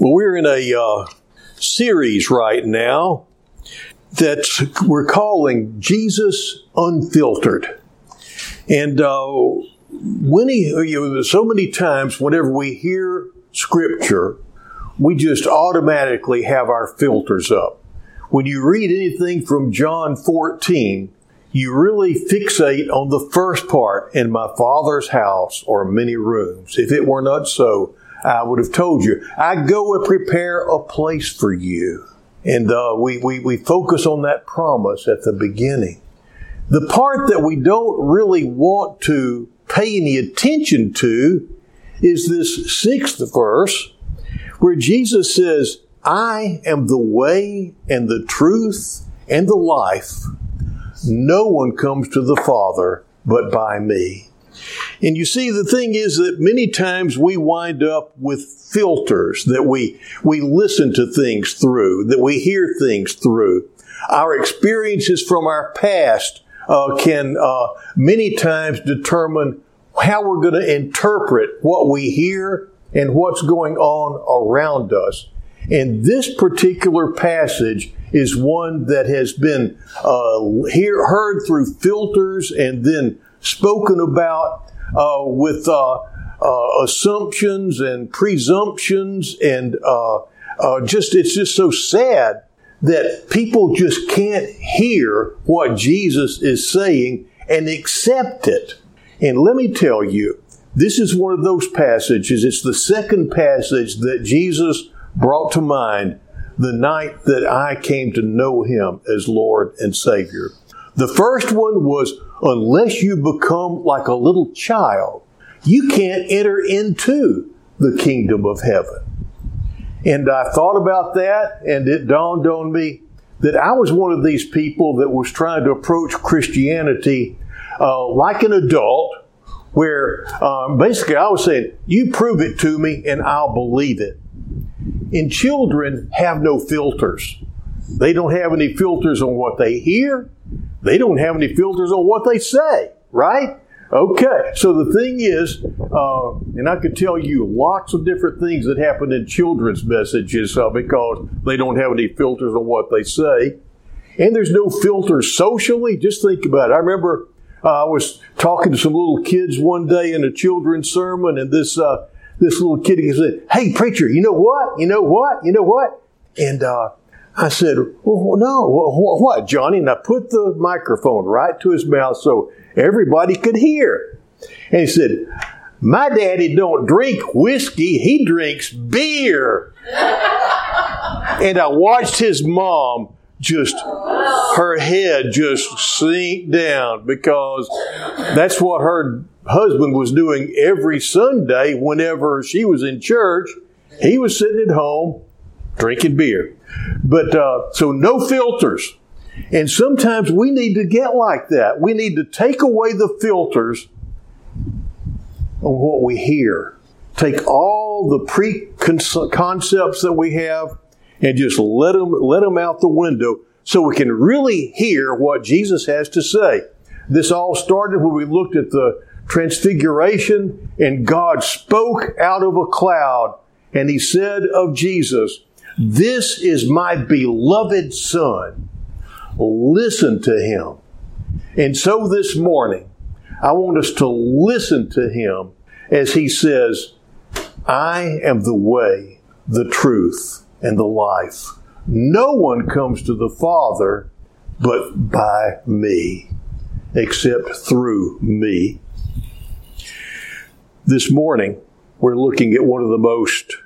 Well, we're in a uh, series right now that we're calling Jesus Unfiltered. And uh, when he, you know, so many times, whenever we hear Scripture, we just automatically have our filters up. When you read anything from John 14, you really fixate on the first part in my Father's house are many rooms. If it were not so, I would have told you, I go and prepare a place for you. And uh, we, we, we focus on that promise at the beginning. The part that we don't really want to pay any attention to is this sixth verse where Jesus says, I am the way and the truth and the life. No one comes to the Father but by me. And you see, the thing is that many times we wind up with filters that we, we listen to things through, that we hear things through. Our experiences from our past uh, can uh, many times determine how we're going to interpret what we hear and what's going on around us. And this particular passage is one that has been uh, hear, heard through filters and then spoken about uh, with uh, uh, assumptions and presumptions, and uh, uh, just it's just so sad that people just can't hear what Jesus is saying and accept it. And let me tell you, this is one of those passages. It's the second passage that Jesus brought to mind the night that I came to know Him as Lord and Savior. The first one was unless you become like a little child, you can't enter into the kingdom of heaven. And I thought about that, and it dawned on me that I was one of these people that was trying to approach Christianity uh, like an adult, where um, basically I was saying, You prove it to me, and I'll believe it. And children have no filters. They don't have any filters on what they hear. They don't have any filters on what they say, right? Okay, so the thing is, uh, and I could tell you lots of different things that happen in children's messages uh, because they don't have any filters on what they say. And there's no filters socially. Just think about it. I remember uh, I was talking to some little kids one day in a children's sermon, and this uh, this little kid he said, "Hey, preacher, you know what? You know what? You know what?" And uh, I said, well, no, what, Johnny? And I put the microphone right to his mouth so everybody could hear. And he said, my daddy don't drink whiskey, he drinks beer. and I watched his mom just, her head just sink down because that's what her husband was doing every Sunday whenever she was in church. He was sitting at home drinking beer. But uh, so no filters. And sometimes we need to get like that. We need to take away the filters on what we hear. Take all the preconcepts that we have and just let them, let them out the window so we can really hear what Jesus has to say. This all started when we looked at the transfiguration and God spoke out of a cloud and he said of Jesus, this is my beloved Son. Listen to him. And so this morning, I want us to listen to him as he says, I am the way, the truth, and the life. No one comes to the Father but by me, except through me. This morning, we're looking at one of the most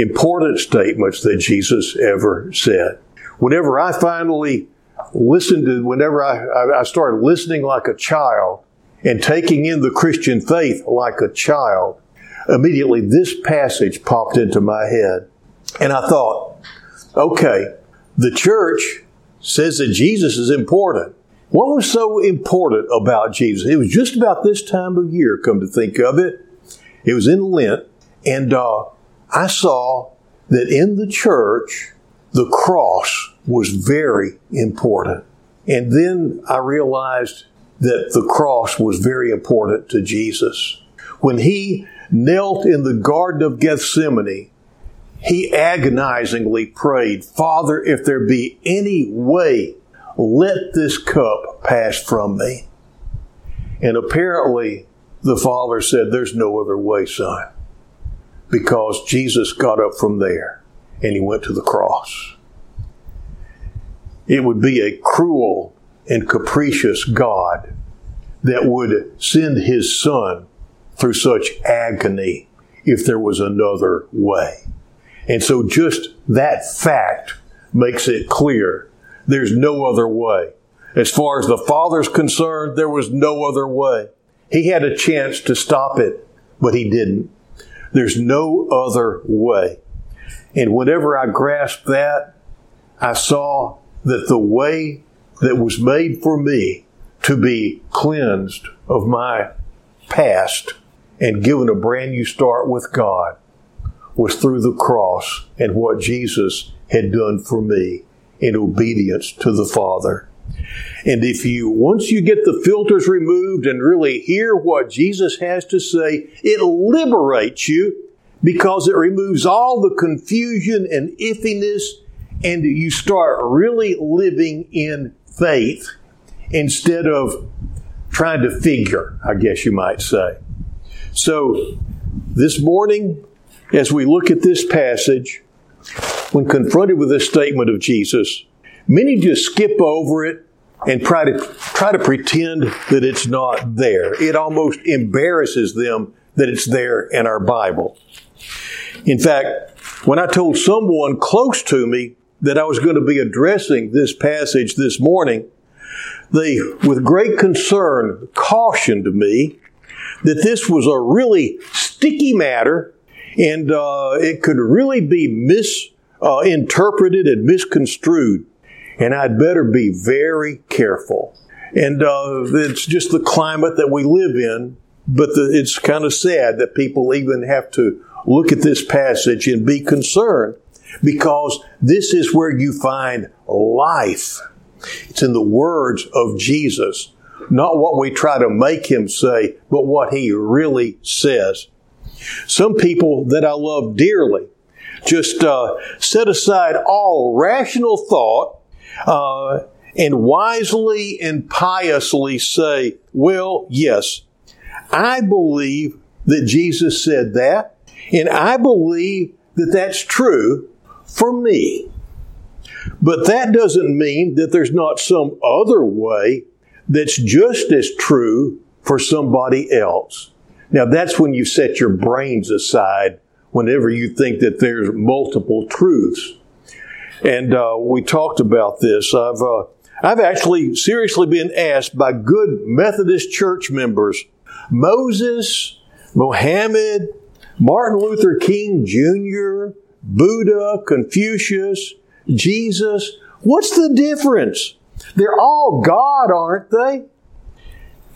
important statements that Jesus ever said. Whenever I finally listened to, whenever I, I started listening like a child and taking in the Christian faith like a child, immediately this passage popped into my head. And I thought, okay, the church says that Jesus is important. What was so important about Jesus? It was just about this time of year, come to think of it. It was in Lent, and uh, I saw that in the church, the cross was very important. And then I realized that the cross was very important to Jesus. When he knelt in the Garden of Gethsemane, he agonizingly prayed, Father, if there be any way, let this cup pass from me. And apparently, the father said, There's no other way, son. Because Jesus got up from there and he went to the cross. It would be a cruel and capricious God that would send his son through such agony if there was another way. And so just that fact makes it clear there's no other way. As far as the Father's concerned, there was no other way. He had a chance to stop it, but he didn't. There's no other way. And whenever I grasped that, I saw that the way that was made for me to be cleansed of my past and given a brand new start with God was through the cross and what Jesus had done for me in obedience to the Father. And if you, once you get the filters removed and really hear what Jesus has to say, it liberates you because it removes all the confusion and iffiness and you start really living in faith instead of trying to figure, I guess you might say. So, this morning, as we look at this passage, when confronted with this statement of Jesus, many just skip over it and try to try to pretend that it's not there. It almost embarrasses them that it's there in our Bible. In fact, when I told someone close to me that I was going to be addressing this passage this morning, they, with great concern, cautioned me that this was a really sticky matter and uh, it could really be misinterpreted uh, and misconstrued. And I'd better be very careful. And uh, it's just the climate that we live in, but the, it's kind of sad that people even have to look at this passage and be concerned because this is where you find life. It's in the words of Jesus, not what we try to make him say, but what he really says. Some people that I love dearly just uh, set aside all rational thought uh, and wisely and piously say, well, yes, I believe that Jesus said that, and I believe that that's true for me. But that doesn't mean that there's not some other way that's just as true for somebody else. Now, that's when you set your brains aside whenever you think that there's multiple truths. And uh, we talked about this. I've, uh, I've actually seriously been asked by good Methodist church members Moses, Mohammed, Martin Luther King Jr., Buddha, Confucius, Jesus. What's the difference? They're all God, aren't they?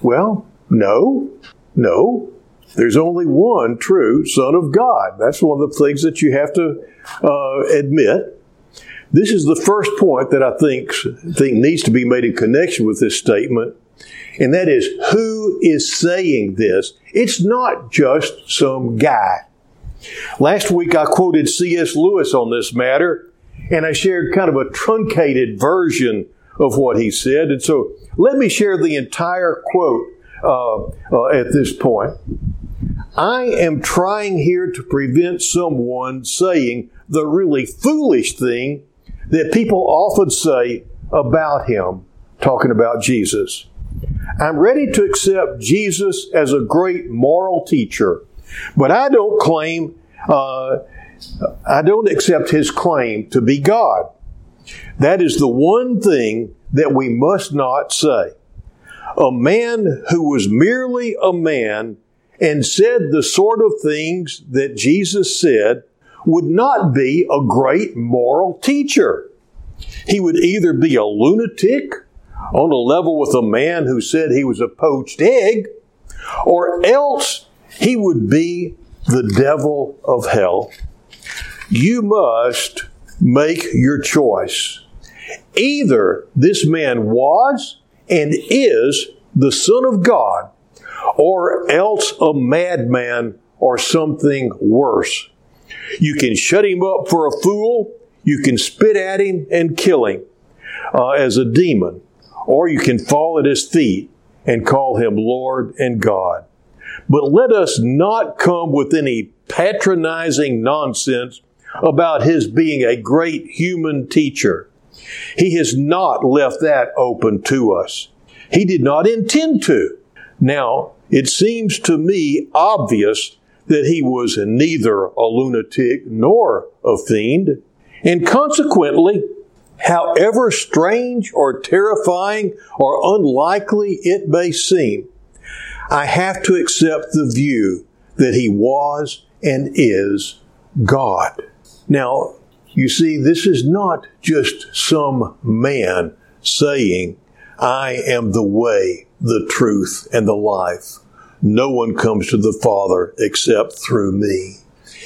Well, no, no. There's only one true Son of God. That's one of the things that you have to uh, admit. This is the first point that I think, think needs to be made in connection with this statement, and that is who is saying this? It's not just some guy. Last week I quoted C.S. Lewis on this matter, and I shared kind of a truncated version of what he said. And so let me share the entire quote uh, uh, at this point. I am trying here to prevent someone saying the really foolish thing that people often say about him, talking about Jesus. I'm ready to accept Jesus as a great moral teacher, but I don't claim, uh, I don't accept his claim to be God. That is the one thing that we must not say. A man who was merely a man and said the sort of things that Jesus said would not be a great moral teacher. He would either be a lunatic on a level with a man who said he was a poached egg, or else he would be the devil of hell. You must make your choice. Either this man was and is the Son of God, or else a madman or something worse. You can shut him up for a fool. You can spit at him and kill him uh, as a demon. Or you can fall at his feet and call him Lord and God. But let us not come with any patronizing nonsense about his being a great human teacher. He has not left that open to us. He did not intend to. Now, it seems to me obvious that he was neither a lunatic nor a fiend, and consequently, however strange or terrifying or unlikely it may seem, I have to accept the view that he was and is God. Now, you see, this is not just some man saying, I am the way, the truth, and the life. No one comes to the Father except through me.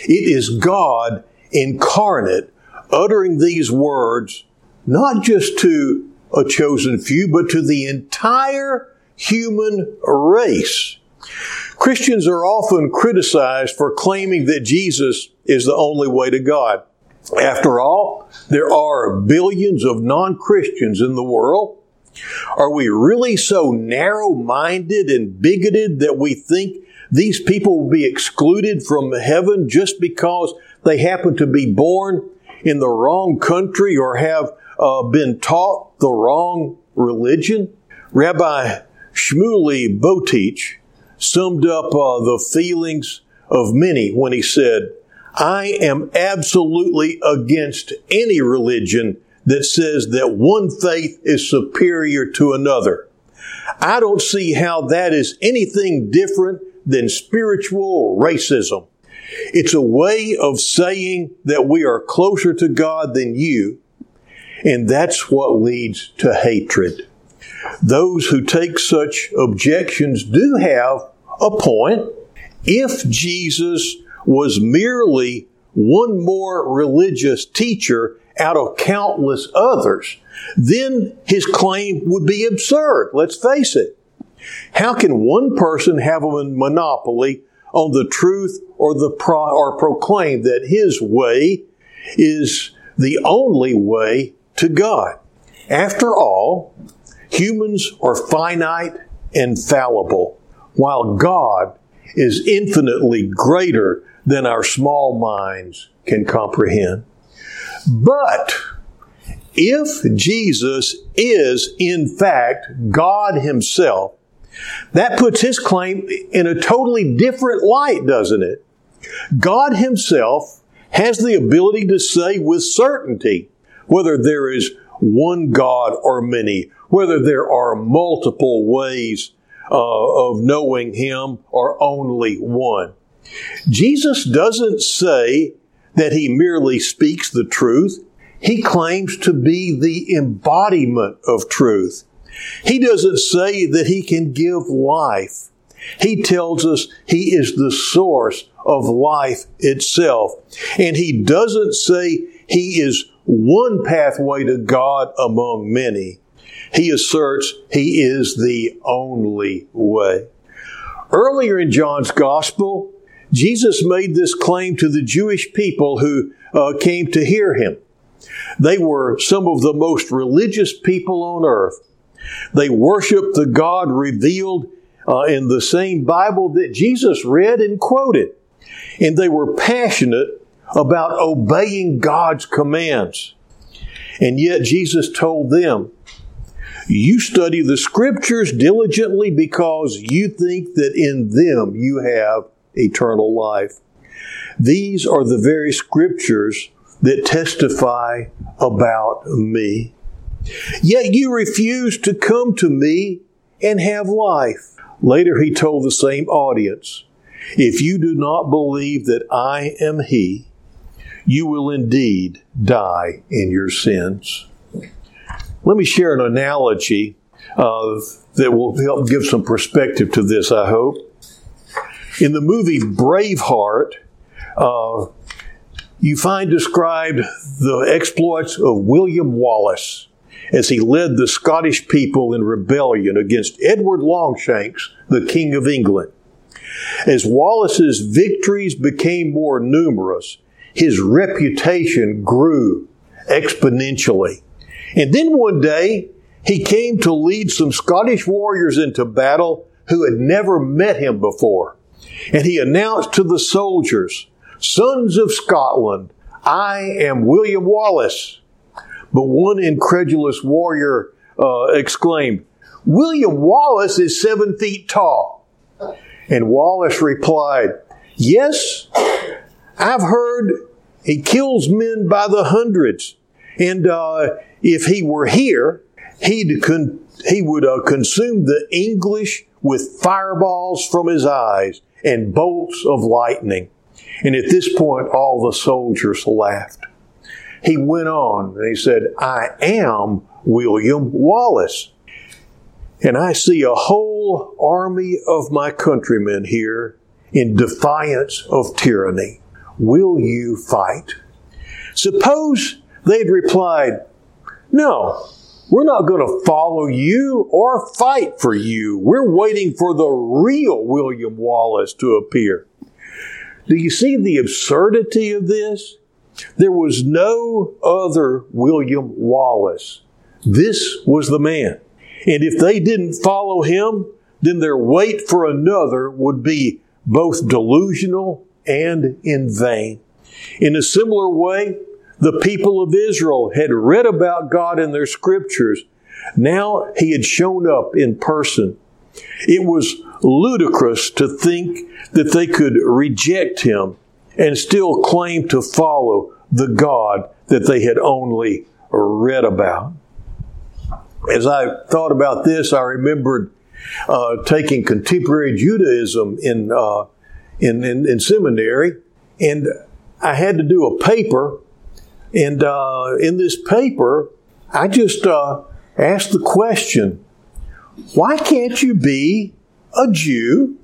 It is God incarnate uttering these words, not just to a chosen few, but to the entire human race. Christians are often criticized for claiming that Jesus is the only way to God. After all, there are billions of non Christians in the world. Are we really so narrow minded and bigoted that we think these people will be excluded from heaven just because they happen to be born in the wrong country or have uh, been taught the wrong religion? Rabbi Shmuley Boteach summed up uh, the feelings of many when he said, I am absolutely against any religion that says that one faith is superior to another. I don't see how that is anything different than spiritual racism. It's a way of saying that we are closer to God than you, and that's what leads to hatred. Those who take such objections do have a point. If Jesus was merely one more religious teacher out of countless others, then his claim would be absurd. Let's face it. How can one person have a monopoly on the truth or the pro- or proclaim that his way is the only way to God? After all, humans are finite and fallible, while God is infinitely greater than our small minds can comprehend. But if Jesus is in fact God Himself, that puts His claim in a totally different light, doesn't it? God Himself has the ability to say with certainty whether there is one God or many, whether there are multiple ways uh, of knowing Him or only one. Jesus doesn't say that he merely speaks the truth. He claims to be the embodiment of truth. He doesn't say that he can give life. He tells us he is the source of life itself. And he doesn't say he is one pathway to God among many. He asserts he is the only way. Earlier in John's Gospel, Jesus made this claim to the Jewish people who uh, came to hear him. They were some of the most religious people on earth. They worshiped the God revealed uh, in the same Bible that Jesus read and quoted. And they were passionate about obeying God's commands. And yet Jesus told them, You study the scriptures diligently because you think that in them you have eternal life. These are the very scriptures that testify about me. Yet you refuse to come to me and have life. Later, he told the same audience, If you do not believe that I am He, you will indeed die in your sins. Let me share an analogy uh, that will help give some perspective to this, I hope. In the movie Braveheart, uh, you find described the exploits of William Wallace as he led the Scottish people in rebellion against Edward Longshanks, the King of England. As Wallace's victories became more numerous, his reputation grew exponentially. And then one day, he came to lead some Scottish warriors into battle who had never met him before. And he announced to the soldiers, Sons of Scotland, I am William Wallace. But one incredulous warrior uh, exclaimed, William Wallace is seven feet tall. And Wallace replied, Yes, I've heard he kills men by the hundreds. And uh, if he were here, he'd con- he would uh, consume the English with fireballs from his eyes and bolts of lightning. And at this point, all the soldiers laughed. He went on and he said, I am William Wallace. And I see a whole army of my countrymen here in defiance of tyranny. Will you fight? Suppose they'd replied, No, we're not going to follow you or fight for you. We're waiting for the real William Wallace to appear. Do you see the absurdity of this? There was no other William Wallace. This was the man. And if they didn't follow him, then their wait for another would be both delusional and in vain. In a similar way, the people of Israel had read about God in their scriptures. Now he had shown up in person. It was ludicrous to think that they could reject him and still claim to follow the God that they had only read about. As I thought about this, I remembered uh, taking contemporary Judaism in, uh, in, in, in seminary, and I had to do a paper and uh, in this paper, I just uh, asked the question why can't you be a Jew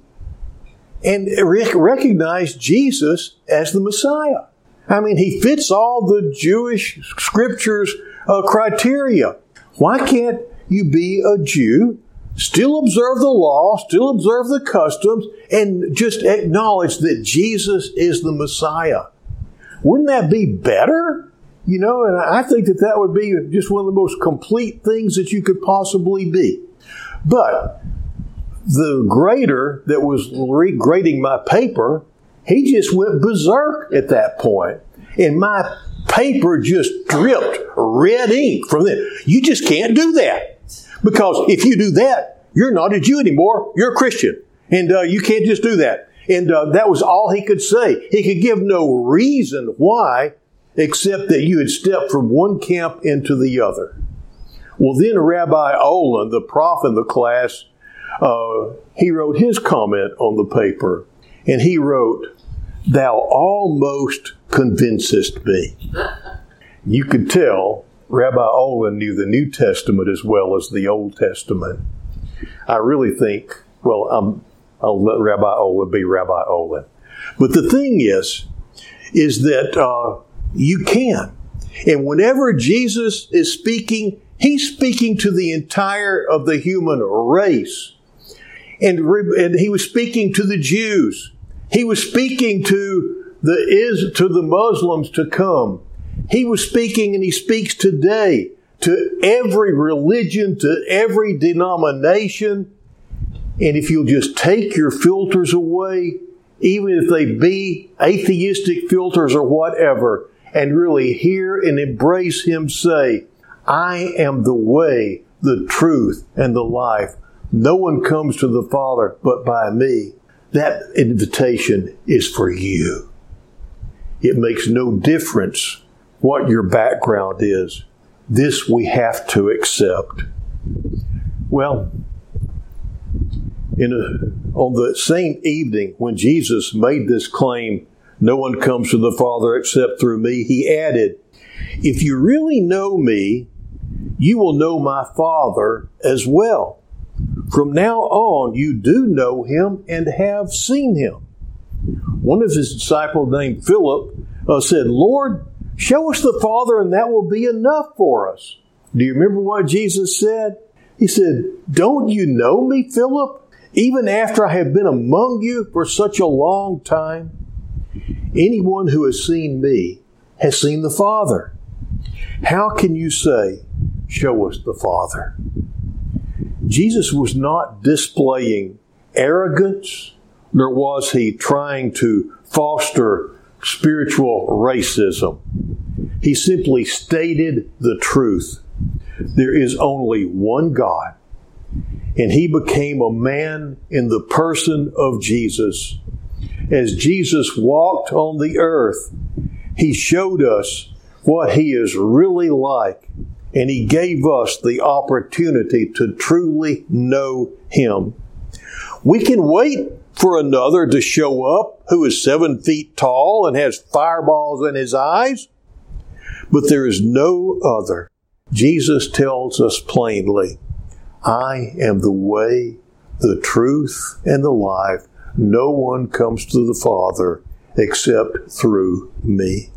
and recognize Jesus as the Messiah? I mean, he fits all the Jewish scriptures uh, criteria. Why can't you be a Jew, still observe the law, still observe the customs, and just acknowledge that Jesus is the Messiah? Wouldn't that be better? You know, and I think that that would be just one of the most complete things that you could possibly be. But the grader that was regrading my paper, he just went berserk at that point. And my paper just dripped red ink from it. You just can't do that. Because if you do that, you're not a Jew anymore. You're a Christian. And uh, you can't just do that. And uh, that was all he could say. He could give no reason why except that you had stepped from one camp into the other. Well, then Rabbi Olin, the prof in the class, uh, he wrote his comment on the paper, and he wrote, Thou almost convincest me. You could tell Rabbi Olin knew the New Testament as well as the Old Testament. I really think, well, I'm, I'll let Rabbi Olin be Rabbi Olin. But the thing is, is that uh, you can. And whenever Jesus is speaking, he's speaking to the entire of the human race. And, and he was speaking to the Jews. He was speaking to the is to the Muslims to come. He was speaking and he speaks today to every religion, to every denomination. And if you'll just take your filters away, even if they be atheistic filters or whatever, and really hear and embrace Him say, I am the way, the truth, and the life. No one comes to the Father but by me. That invitation is for you. It makes no difference what your background is. This we have to accept. Well, in a, on the same evening when Jesus made this claim no one comes to the Father except through me. He added, If you really know me, you will know my Father as well. From now on, you do know him and have seen him. One of his disciples, named Philip, uh, said, Lord, show us the Father, and that will be enough for us. Do you remember what Jesus said? He said, Don't you know me, Philip, even after I have been among you for such a long time? Anyone who has seen me has seen the Father. How can you say, Show us the Father? Jesus was not displaying arrogance, nor was he trying to foster spiritual racism. He simply stated the truth. There is only one God, and he became a man in the person of Jesus. As Jesus walked on the earth, he showed us what he is really like, and he gave us the opportunity to truly know him. We can wait for another to show up who is seven feet tall and has fireballs in his eyes, but there is no other. Jesus tells us plainly, I am the way, the truth, and the life. No one comes to the Father except through me.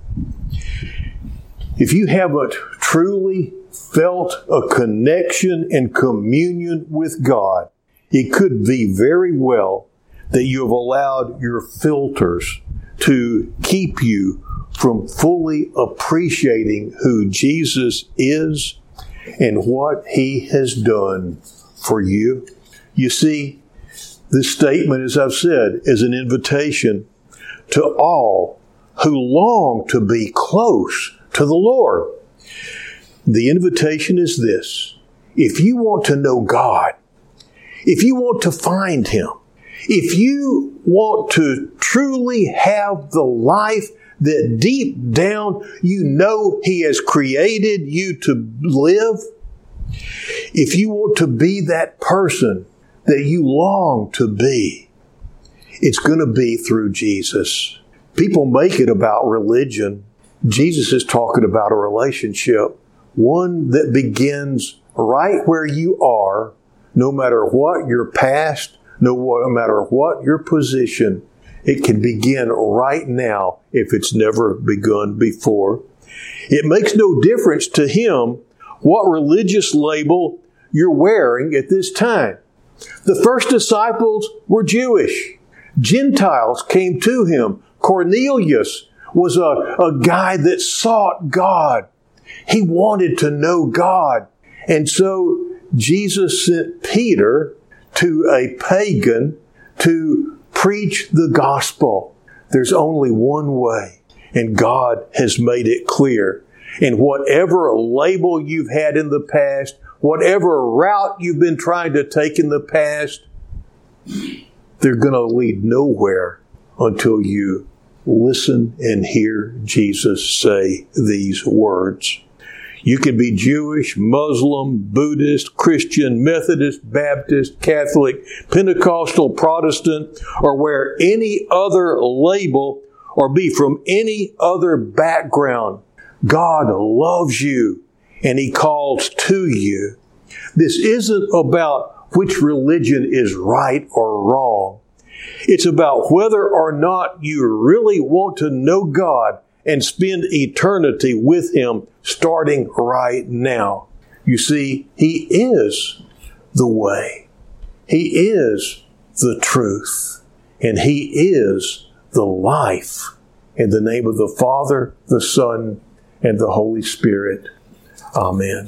If you haven't truly felt a connection and communion with God, it could be very well that you have allowed your filters to keep you from fully appreciating who Jesus is and what he has done for you. You see, this statement, as I've said, is an invitation to all who long to be close to the Lord. The invitation is this if you want to know God, if you want to find Him, if you want to truly have the life that deep down you know He has created you to live, if you want to be that person that you long to be, it's going to be through Jesus. People make it about religion. Jesus is talking about a relationship, one that begins right where you are, no matter what your past, no matter what your position. It can begin right now if it's never begun before. It makes no difference to him what religious label you're wearing at this time. The first disciples were Jewish. Gentiles came to him. Cornelius was a, a guy that sought God. He wanted to know God. And so Jesus sent Peter to a pagan to preach the gospel. There's only one way, and God has made it clear. And whatever label you've had in the past, whatever route you've been trying to take in the past, they're going to lead nowhere until you listen and hear Jesus say these words. You can be Jewish, Muslim, Buddhist, Christian, Methodist, Baptist, Catholic, Pentecostal, Protestant, or wear any other label or be from any other background. God loves you and He calls to you. This isn't about which religion is right or wrong. It's about whether or not you really want to know God and spend eternity with Him starting right now. You see, He is the way. He is the truth. And He is the life. In the name of the Father, the Son, and the Holy Spirit. Amen.